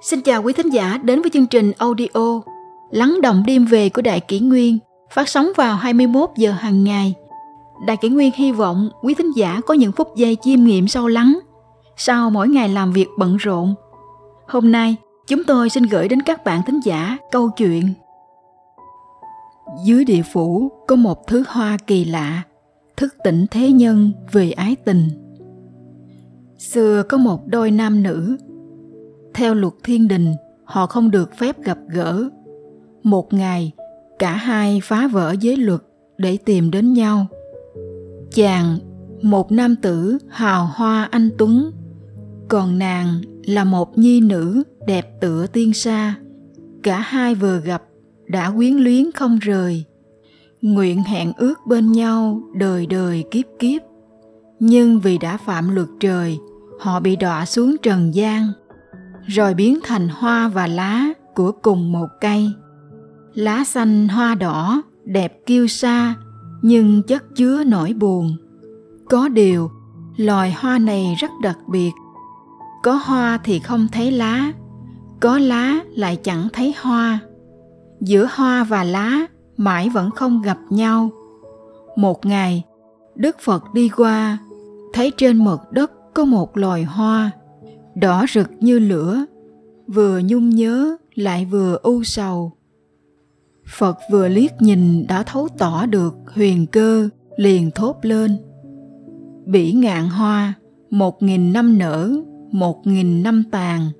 Xin chào quý thính giả đến với chương trình audio Lắng động đêm về của Đại Kỷ Nguyên phát sóng vào 21 giờ hàng ngày. Đại Kỷ Nguyên hy vọng quý thính giả có những phút giây chiêm nghiệm sâu lắng sau mỗi ngày làm việc bận rộn. Hôm nay, chúng tôi xin gửi đến các bạn thính giả câu chuyện Dưới địa phủ có một thứ hoa kỳ lạ, thức tỉnh thế nhân về ái tình. Xưa có một đôi nam nữ theo luật thiên đình, họ không được phép gặp gỡ. Một ngày, cả hai phá vỡ giới luật để tìm đến nhau. Chàng, một nam tử hào hoa anh tuấn, còn nàng là một nhi nữ đẹp tựa tiên sa. Cả hai vừa gặp, đã quyến luyến không rời. Nguyện hẹn ước bên nhau đời đời kiếp kiếp. Nhưng vì đã phạm luật trời, họ bị đọa xuống trần gian rồi biến thành hoa và lá của cùng một cây. Lá xanh hoa đỏ, đẹp kiêu sa, nhưng chất chứa nỗi buồn. Có điều, loài hoa này rất đặc biệt. Có hoa thì không thấy lá, có lá lại chẳng thấy hoa. Giữa hoa và lá mãi vẫn không gặp nhau. Một ngày, đức phật đi qua, thấy trên mực đất có một loài hoa đỏ rực như lửa, vừa nhung nhớ lại vừa u sầu. Phật vừa liếc nhìn đã thấu tỏ được huyền cơ liền thốt lên. Bỉ ngạn hoa, một nghìn năm nở, một nghìn năm tàn.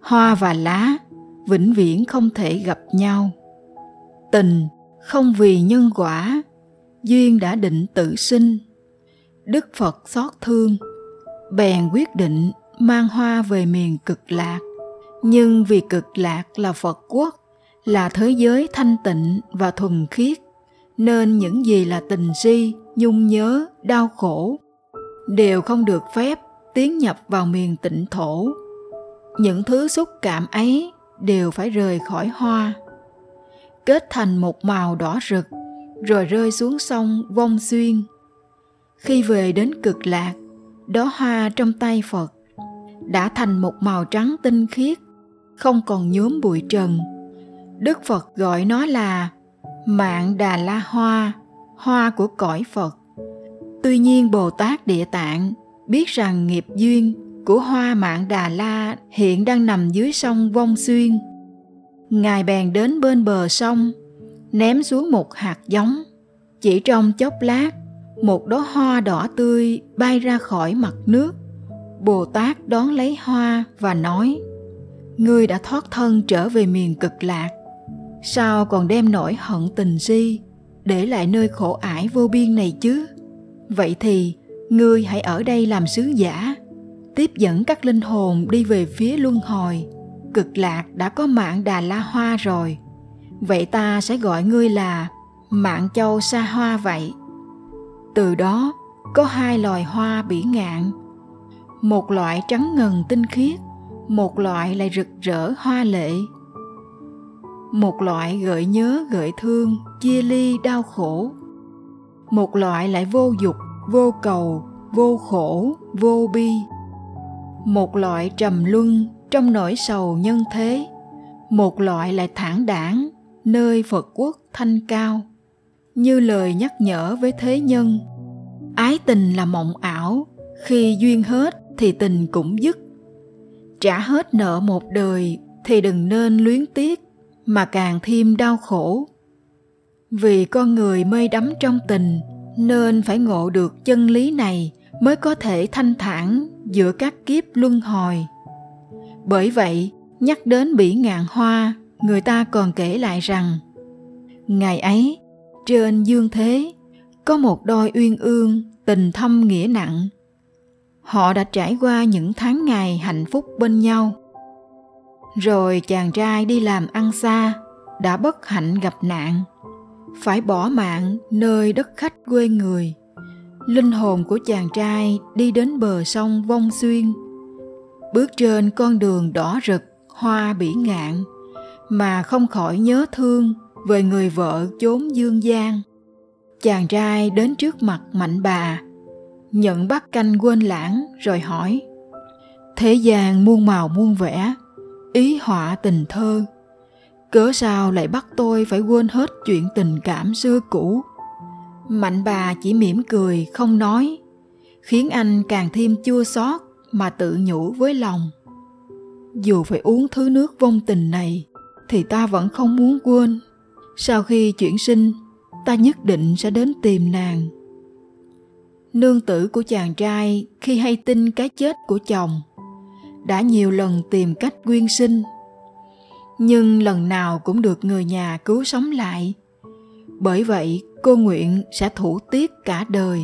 Hoa và lá vĩnh viễn không thể gặp nhau. Tình không vì nhân quả, duyên đã định tự sinh. Đức phật xót thương, bèn quyết định mang hoa về miền cực lạc. Nhưng vì cực lạc là phật quốc, là thế giới thanh tịnh và thuần khiết, nên những gì là tình si, nhung nhớ, đau khổ đều không được phép tiến nhập vào miền tịnh thổ. Những thứ xúc cảm ấy đều phải rời khỏi hoa, kết thành một màu đỏ rực rồi rơi xuống sông vong xuyên. Khi về đến cực lạc, đó hoa trong tay phật đã thành một màu trắng tinh khiết, không còn nhuốm bụi trần. Đức phật gọi nó là mạng đà la hoa hoa của cõi phật. Tuy nhiên bồ tát địa tạng biết rằng nghiệp duyên của hoa mạng đà la hiện đang nằm dưới sông vong xuyên. Ngài bèn đến bên bờ sông, ném xuống một hạt giống. Chỉ trong chốc lát, một đóa hoa đỏ tươi bay ra khỏi mặt nước bồ tát đón lấy hoa và nói, ngươi đã thoát thân trở về miền cực lạc. Sao còn đem nỗi hận tình si để lại nơi khổ ải vô biên này chứ? Vậy thì, ngươi hãy ở đây làm sứ giả, tiếp dẫn các linh hồn đi về phía luân hồi. Cực lạc đã có mạng đà la hoa rồi. Vậy ta sẽ gọi ngươi là mạng châu sa hoa vậy. Từ đó, có hai loài hoa bỉ ngạn một loại trắng ngần tinh khiết, một loại lại rực rỡ hoa lệ. Một loại gợi nhớ, gợi thương, chia ly đau khổ. Một loại lại vô dục, vô cầu, vô khổ, vô bi. Một loại trầm luân trong nỗi sầu nhân thế. Một loại lại thản đảng nơi phật quốc thanh cao. Như lời nhắc nhở với thế nhân, ái tình là mộng ảo khi duyên hết thì tình cũng dứt. Trả hết nợ một đời thì đừng nên luyến tiếc, mà càng thêm đau khổ. Vì con người mê đắm trong tình, nên phải ngộ được chân lý này mới có thể thanh thản giữa các kiếp luân hồi. Bởi vậy, nhắc đến bỉ ngạn hoa, người ta còn kể lại rằng, ngày ấy, trên dương thế, có một đôi uyên ương tình thâm nghĩa nặng họ đã trải qua những tháng ngày hạnh phúc bên nhau. Rồi chàng trai đi làm ăn xa, đã bất hạnh gặp nạn. Phải bỏ mạng nơi đất khách quê người. Linh hồn của chàng trai đi đến bờ sông vong xuyên. Bước trên con đường đỏ rực, hoa bỉ ngạn, mà không khỏi nhớ thương về người vợ chốn dương gian chàng trai đến trước mặt mạnh bà nhận bát canh quên lãng rồi hỏi, thế gian muôn màu muôn vẻ, ý họa tình thơ, cớ sao lại bắt tôi phải quên hết chuyện tình cảm xưa cũ? Mạnh bà chỉ mỉm cười, không nói, khiến anh càng thêm chua xót mà tự nhủ với lòng, dù phải uống thứ nước vong tình này thì ta vẫn không muốn quên. Sau khi chuyển sinh, ta nhất định sẽ đến tìm nàng nương tử của chàng trai khi hay tin cái chết của chồng, đã nhiều lần tìm cách quyên sinh. Nhưng lần nào cũng được người nhà cứu sống lại. Bởi vậy, cô nguyện sẽ thủ tiết cả đời.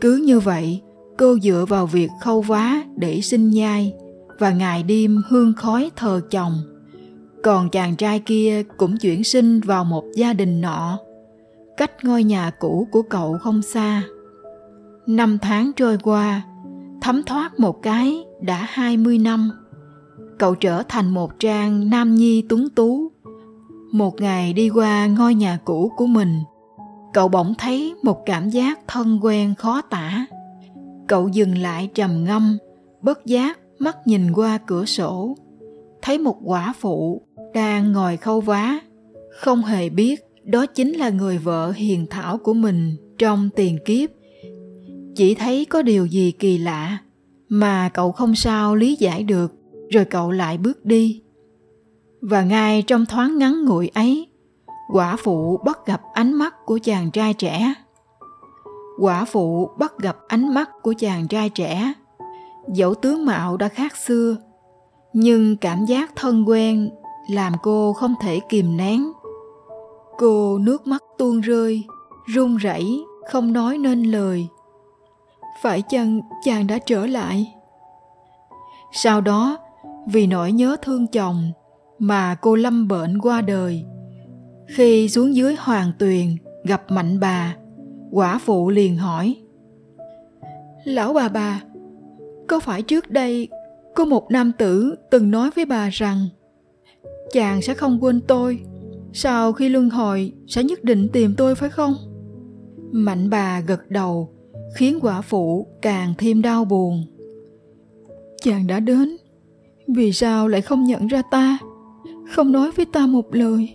Cứ như vậy, cô dựa vào việc khâu vá để sinh nhai và ngày đêm hương khói thờ chồng. Còn chàng trai kia cũng chuyển sinh vào một gia đình nọ. Cách ngôi nhà cũ của cậu không xa năm tháng trôi qua, thấm thoát một cái đã hai mươi năm. Cậu trở thành một trang nam nhi tuấn tú. Một ngày đi qua ngôi nhà cũ của mình, cậu bỗng thấy một cảm giác thân quen khó tả. Cậu dừng lại trầm ngâm, bất giác mắt nhìn qua cửa sổ. Thấy một quả phụ đang ngồi khâu vá. Không hề biết đó chính là người vợ hiền thảo của mình trong tiền kiếp chỉ thấy có điều gì kỳ lạ mà cậu không sao lý giải được, rồi cậu lại bước đi. Và ngay trong thoáng ngắn ngủi ấy, quả phụ bắt gặp ánh mắt của chàng trai trẻ. Quả phụ bắt gặp ánh mắt của chàng trai trẻ. Dẫu tướng mạo đã khác xưa, nhưng cảm giác thân quen làm cô không thể kìm nén. Cô nước mắt tuôn rơi, run rẩy, không nói nên lời phải chăng chàng đã trở lại? Sau đó, vì nỗi nhớ thương chồng mà cô lâm bệnh qua đời, khi xuống dưới hoàng tuyền gặp mạnh bà, quả phụ liền hỏi, lão bà bà, có phải trước đây có một nam tử từng nói với bà rằng, chàng sẽ không quên tôi, sau khi luân hồi sẽ nhất định tìm tôi phải không? Mạnh bà gật đầu khiến quả phụ càng thêm đau buồn. Chàng đã đến, vì sao lại không nhận ra ta, không nói với ta một lời?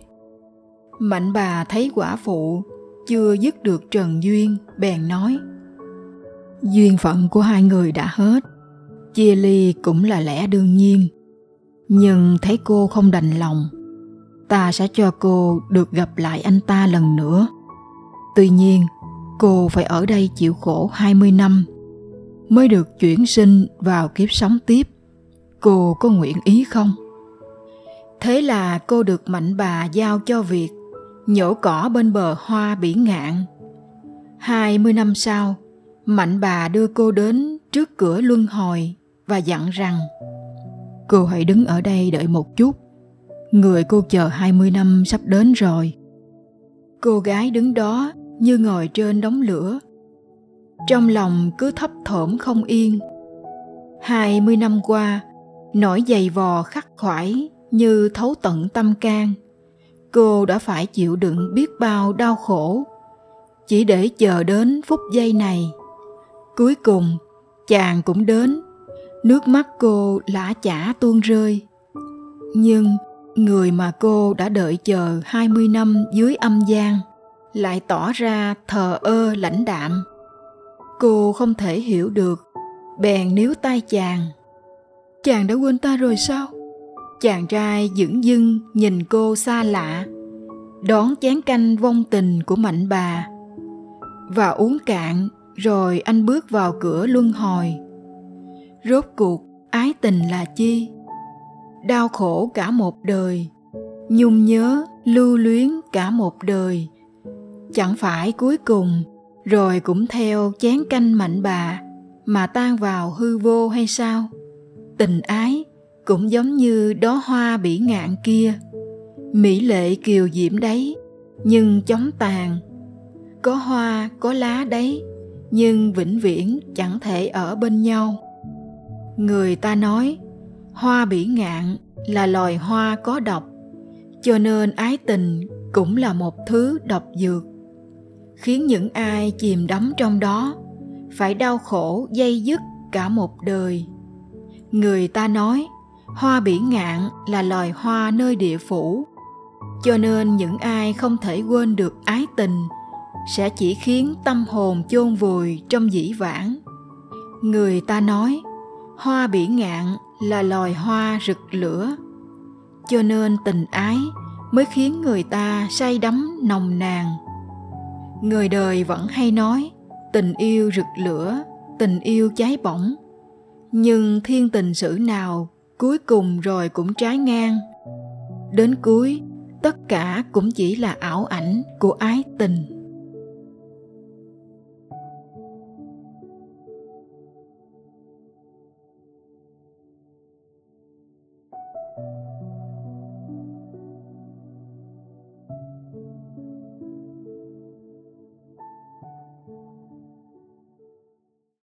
Mạnh bà thấy quả phụ chưa dứt được trần duyên, bèn nói, duyên phận của hai người đã hết, chia ly cũng là lẽ đương nhiên, nhưng thấy cô không đành lòng, ta sẽ cho cô được gặp lại anh ta lần nữa. Tuy nhiên cô phải ở đây chịu khổ 20 năm mới được chuyển sinh vào kiếp sống tiếp. Cô có nguyện ý không? Thế là cô được mạnh bà giao cho việc nhổ cỏ bên bờ hoa biển ngạn. 20 năm sau, mạnh bà đưa cô đến trước cửa luân hồi và dặn rằng Cô hãy đứng ở đây đợi một chút. Người cô chờ 20 năm sắp đến rồi. Cô gái đứng đó như ngồi trên đống lửa. Trong lòng cứ thấp thỏm không yên. Hai mươi năm qua, nỗi dày vò khắc khoải như thấu tận tâm can. Cô đã phải chịu đựng biết bao đau khổ. Chỉ để chờ đến phút giây này. Cuối cùng, chàng cũng đến. Nước mắt cô lã chả tuôn rơi. Nhưng người mà cô đã đợi chờ hai mươi năm dưới âm gian lại tỏ ra thờ ơ lãnh đạm. Cô không thể hiểu được, bèn níu tay chàng. Chàng đã quên ta rồi sao? Chàng trai dửng dưng nhìn cô xa lạ, đón chén canh vong tình của mạnh bà. Và uống cạn, rồi anh bước vào cửa luân hồi. Rốt cuộc, ái tình là chi? Đau khổ cả một đời, nhung nhớ, lưu luyến cả một đời chẳng phải cuối cùng, rồi cũng theo chén canh mạnh bà mà tan vào hư vô hay sao? Tình ái cũng giống như đó hoa bỉ ngạn kia. Mỹ lệ kiều diễm đấy, nhưng chóng tàn. Có hoa, có lá đấy, nhưng vĩnh viễn chẳng thể ở bên nhau. Người ta nói, hoa bỉ ngạn là loài hoa có độc, cho nên ái tình cũng là một thứ độc dược khiến những ai chìm đắm trong đó phải đau khổ, dây dứt cả một đời. Người ta nói, hoa bỉ ngạn là loài hoa nơi địa phủ. Cho nên những ai không thể quên được ái tình sẽ chỉ khiến tâm hồn chôn vùi trong dĩ vãng. Người ta nói, hoa bỉ ngạn là loài hoa rực lửa. Cho nên tình ái mới khiến người ta say đắm nồng nàn người đời vẫn hay nói, tình yêu rực lửa, tình yêu cháy bỏng. Nhưng thiên tình sử nào cuối cùng rồi cũng trái ngang. Đến cuối, tất cả cũng chỉ là ảo ảnh của ái tình.